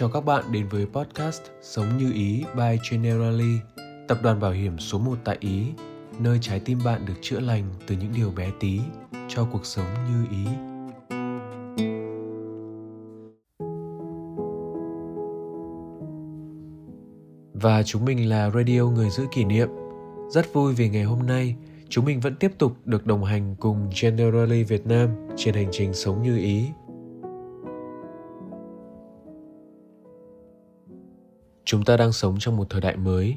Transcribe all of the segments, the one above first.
Chào các bạn đến với podcast Sống như Ý by Generali, tập đoàn bảo hiểm số 1 tại Ý, nơi trái tim bạn được chữa lành từ những điều bé tí cho cuộc sống như ý. Và chúng mình là Radio Người Giữ Kỷ Niệm. Rất vui vì ngày hôm nay chúng mình vẫn tiếp tục được đồng hành cùng Generali Việt Nam trên hành trình sống như ý chúng ta đang sống trong một thời đại mới.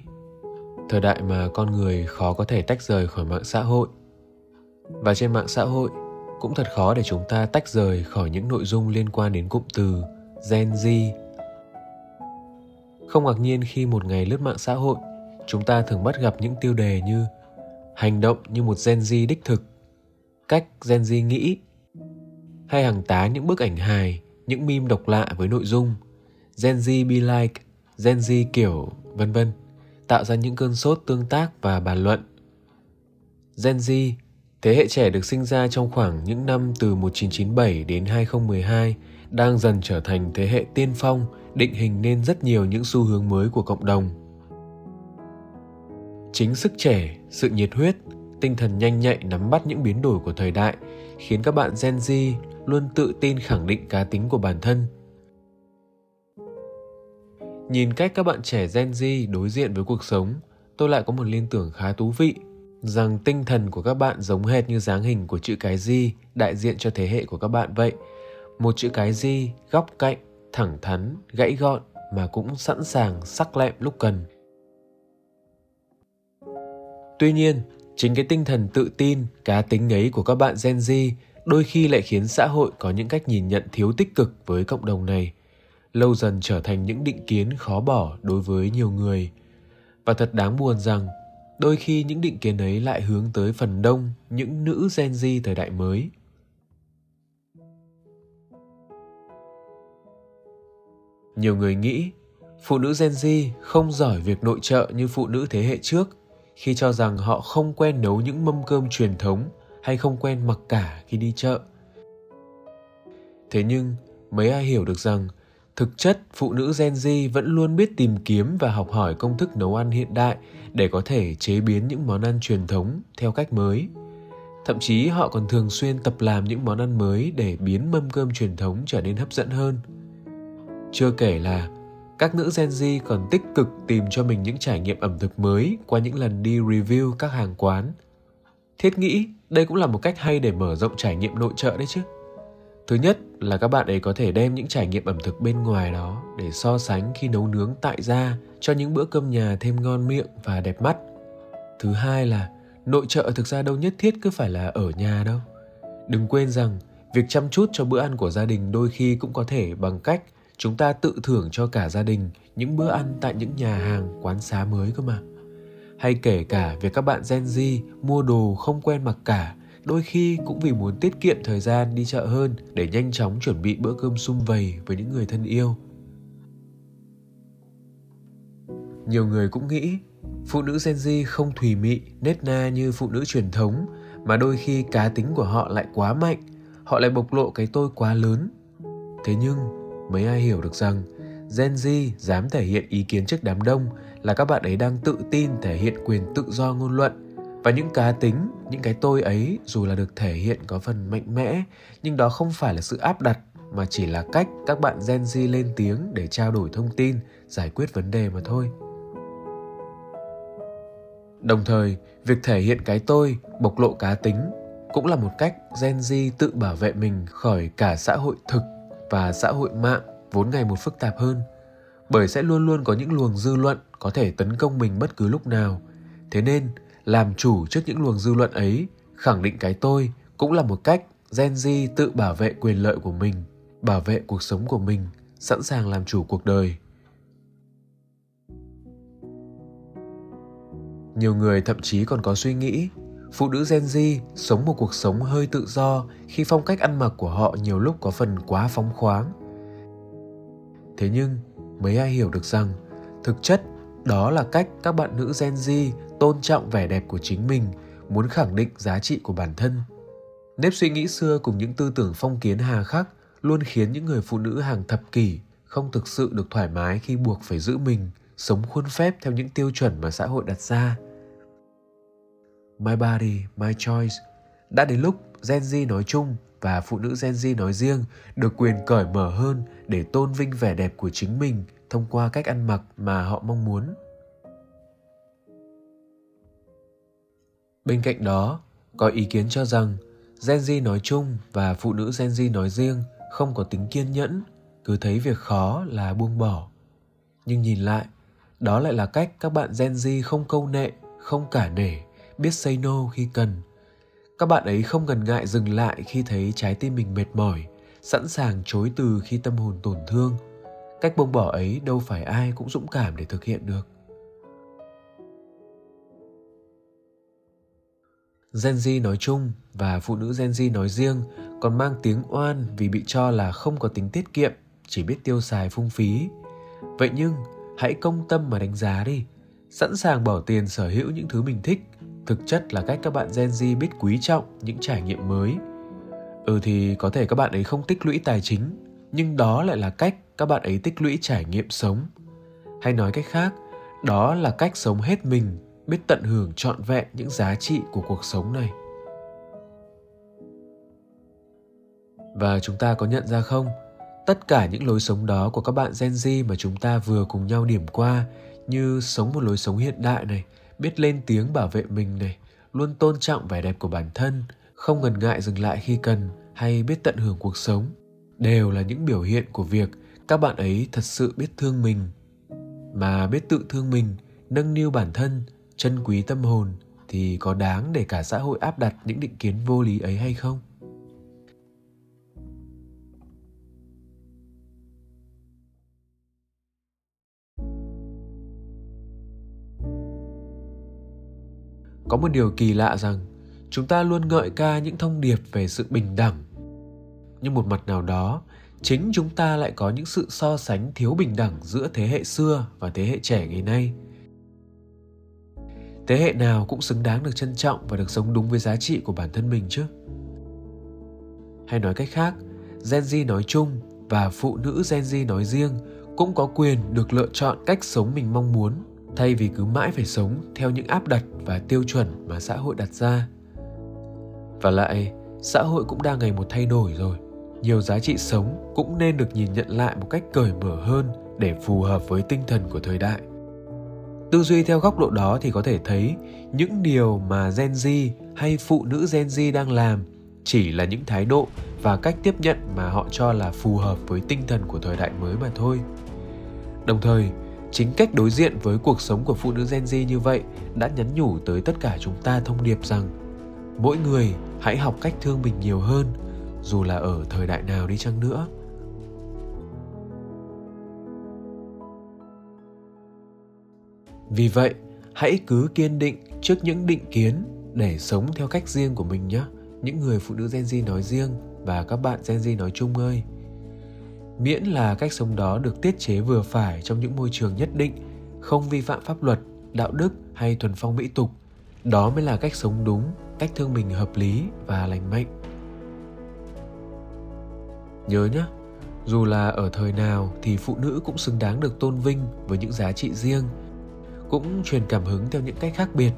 Thời đại mà con người khó có thể tách rời khỏi mạng xã hội. Và trên mạng xã hội, cũng thật khó để chúng ta tách rời khỏi những nội dung liên quan đến cụm từ gen z. Không ngạc nhiên khi một ngày lướt mạng xã hội, chúng ta thường bắt gặp những tiêu đề như hành động như một gen z đích thực cách gen z nghĩ hay hàng tá những bức ảnh hài, những meme độc lạ với nội dung gen z be like Gen Z kiểu vân vân, tạo ra những cơn sốt tương tác và bàn luận. Gen Z, thế hệ trẻ được sinh ra trong khoảng những năm từ 1997 đến 2012, đang dần trở thành thế hệ tiên phong, định hình nên rất nhiều những xu hướng mới của cộng đồng. Chính sức trẻ, sự nhiệt huyết, tinh thần nhanh nhạy nắm bắt những biến đổi của thời đại khiến các bạn Gen Z luôn tự tin khẳng định cá tính của bản thân Nhìn cách các bạn trẻ Gen Z đối diện với cuộc sống, tôi lại có một liên tưởng khá thú vị rằng tinh thần của các bạn giống hệt như dáng hình của chữ cái Z đại diện cho thế hệ của các bạn vậy. Một chữ cái Z góc cạnh, thẳng thắn, gãy gọn mà cũng sẵn sàng sắc lẹm lúc cần. Tuy nhiên, chính cái tinh thần tự tin, cá tính ấy của các bạn Gen Z đôi khi lại khiến xã hội có những cách nhìn nhận thiếu tích cực với cộng đồng này – lâu dần trở thành những định kiến khó bỏ đối với nhiều người. Và thật đáng buồn rằng, đôi khi những định kiến ấy lại hướng tới phần đông những nữ gen z thời đại mới. Nhiều người nghĩ, phụ nữ gen z không giỏi việc nội trợ như phụ nữ thế hệ trước, khi cho rằng họ không quen nấu những mâm cơm truyền thống hay không quen mặc cả khi đi chợ. Thế nhưng, mấy ai hiểu được rằng Thực chất, phụ nữ Gen Z vẫn luôn biết tìm kiếm và học hỏi công thức nấu ăn hiện đại để có thể chế biến những món ăn truyền thống theo cách mới. Thậm chí họ còn thường xuyên tập làm những món ăn mới để biến mâm cơm truyền thống trở nên hấp dẫn hơn. Chưa kể là các nữ Gen Z còn tích cực tìm cho mình những trải nghiệm ẩm thực mới qua những lần đi review các hàng quán. Thiết nghĩ đây cũng là một cách hay để mở rộng trải nghiệm nội trợ đấy chứ. Thứ nhất là các bạn ấy có thể đem những trải nghiệm ẩm thực bên ngoài đó để so sánh khi nấu nướng tại gia cho những bữa cơm nhà thêm ngon miệng và đẹp mắt. Thứ hai là nội trợ thực ra đâu nhất thiết cứ phải là ở nhà đâu. Đừng quên rằng, việc chăm chút cho bữa ăn của gia đình đôi khi cũng có thể bằng cách chúng ta tự thưởng cho cả gia đình những bữa ăn tại những nhà hàng, quán xá mới cơ mà. Hay kể cả việc các bạn Gen Z mua đồ không quen mặc cả đôi khi cũng vì muốn tiết kiệm thời gian đi chợ hơn để nhanh chóng chuẩn bị bữa cơm sum vầy với những người thân yêu nhiều người cũng nghĩ phụ nữ Gen Z không thùy mị, nết na như phụ nữ truyền thống mà đôi khi cá tính của họ lại quá mạnh, họ lại bộc lộ cái tôi quá lớn. Thế nhưng, mấy ai hiểu được rằng Gen Z dám thể hiện ý kiến trước đám đông là các bạn ấy đang tự tin thể hiện quyền tự do ngôn luận và những cá tính những cái tôi ấy dù là được thể hiện có phần mạnh mẽ nhưng đó không phải là sự áp đặt mà chỉ là cách các bạn Gen Z lên tiếng để trao đổi thông tin, giải quyết vấn đề mà thôi. Đồng thời, việc thể hiện cái tôi, bộc lộ cá tính cũng là một cách Gen Z tự bảo vệ mình khỏi cả xã hội thực và xã hội mạng vốn ngày một phức tạp hơn. Bởi sẽ luôn luôn có những luồng dư luận có thể tấn công mình bất cứ lúc nào. Thế nên, làm chủ trước những luồng dư luận ấy, khẳng định cái tôi cũng là một cách gen z tự bảo vệ quyền lợi của mình, bảo vệ cuộc sống của mình, sẵn sàng làm chủ cuộc đời. Nhiều người thậm chí còn có suy nghĩ, phụ nữ gen z sống một cuộc sống hơi tự do khi phong cách ăn mặc của họ nhiều lúc có phần quá phóng khoáng. Thế nhưng, mấy ai hiểu được rằng thực chất đó là cách các bạn nữ gen z tôn trọng vẻ đẹp của chính mình, muốn khẳng định giá trị của bản thân nếp suy nghĩ xưa cùng những tư tưởng phong kiến hà khắc luôn khiến những người phụ nữ hàng thập kỷ không thực sự được thoải mái khi buộc phải giữ mình, sống khuôn phép theo những tiêu chuẩn mà xã hội đặt ra my body, my choice đã đến lúc Gen Z nói chung và phụ nữ Gen Z nói riêng được quyền cởi mở hơn để tôn vinh vẻ đẹp của chính mình thông qua cách ăn mặc mà họ mong muốn. Bên cạnh đó, có ý kiến cho rằng Gen Z nói chung và phụ nữ Gen Z nói riêng không có tính kiên nhẫn, cứ thấy việc khó là buông bỏ. Nhưng nhìn lại, đó lại là cách các bạn Gen Z không câu nệ, không cả nể, biết say no khi cần. Các bạn ấy không ngần ngại dừng lại khi thấy trái tim mình mệt mỏi, sẵn sàng chối từ khi tâm hồn tổn thương. Cách buông bỏ ấy đâu phải ai cũng dũng cảm để thực hiện được. Gen Z nói chung và phụ nữ Gen Z nói riêng còn mang tiếng oan vì bị cho là không có tính tiết kiệm, chỉ biết tiêu xài phung phí. Vậy nhưng, hãy công tâm mà đánh giá đi. Sẵn sàng bỏ tiền sở hữu những thứ mình thích, thực chất là cách các bạn Gen Z biết quý trọng những trải nghiệm mới. Ừ thì có thể các bạn ấy không tích lũy tài chính, nhưng đó lại là cách các bạn ấy tích lũy trải nghiệm sống. Hay nói cách khác, đó là cách sống hết mình biết tận hưởng trọn vẹn những giá trị của cuộc sống này. Và chúng ta có nhận ra không? Tất cả những lối sống đó của các bạn gen z mà chúng ta vừa cùng nhau điểm qua như sống một lối sống hiện đại này, biết lên tiếng bảo vệ mình này, luôn tôn trọng vẻ đẹp của bản thân, không ngần ngại dừng lại khi cần hay biết tận hưởng cuộc sống đều là những biểu hiện của việc các bạn ấy thật sự biết thương mình. Mà biết tự thương mình, nâng niu bản thân trân quý tâm hồn thì có đáng để cả xã hội áp đặt những định kiến vô lý ấy hay không? Có một điều kỳ lạ rằng chúng ta luôn ngợi ca những thông điệp về sự bình đẳng. Nhưng một mặt nào đó, chính chúng ta lại có những sự so sánh thiếu bình đẳng giữa thế hệ xưa và thế hệ trẻ ngày nay thế hệ nào cũng xứng đáng được trân trọng và được sống đúng với giá trị của bản thân mình chứ? Hay nói cách khác, gen z nói chung và phụ nữ gen z nói riêng cũng có quyền được lựa chọn cách sống mình mong muốn, thay vì cứ mãi phải sống theo những áp đặt và tiêu chuẩn mà xã hội đặt ra. Và lại, xã hội cũng đang ngày một thay đổi rồi. Nhiều giá trị sống cũng nên được nhìn nhận lại một cách cởi mở hơn để phù hợp với tinh thần của thời đại tư duy theo góc độ đó thì có thể thấy những điều mà gen z hay phụ nữ gen z đang làm chỉ là những thái độ và cách tiếp nhận mà họ cho là phù hợp với tinh thần của thời đại mới mà thôi. Đồng thời, chính cách đối diện với cuộc sống của phụ nữ gen z như vậy đã nhắn nhủ tới tất cả chúng ta thông điệp rằng mỗi người hãy học cách thương mình nhiều hơn, dù là ở thời đại nào đi chăng nữa. Vì vậy, hãy cứ kiên định trước những định kiến để sống theo cách riêng của mình nhé. Những người phụ nữ gen z nói riêng và các bạn gen z nói chung ơi. Miễn là cách sống đó được tiết chế vừa phải trong những môi trường nhất định, không vi phạm pháp luật, đạo đức hay thuần phong mỹ tục, đó mới là cách sống đúng, cách thương mình hợp lý và lành mạnh. Nhớ nhé, dù là ở thời nào thì phụ nữ cũng xứng đáng được tôn vinh với những giá trị riêng cũng truyền cảm hứng theo những cách khác biệt.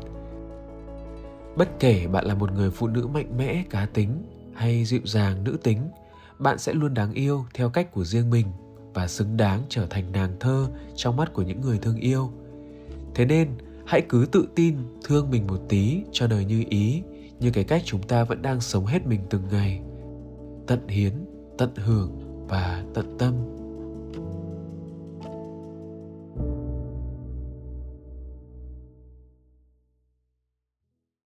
Bất kể bạn là một người phụ nữ mạnh mẽ, cá tính hay dịu dàng, nữ tính, bạn sẽ luôn đáng yêu theo cách của riêng mình và xứng đáng trở thành nàng thơ trong mắt của những người thương yêu. Thế nên, hãy cứ tự tin thương mình một tí cho đời như ý, như cái cách chúng ta vẫn đang sống hết mình từng ngày. Tận hiến, tận hưởng và tận tâm.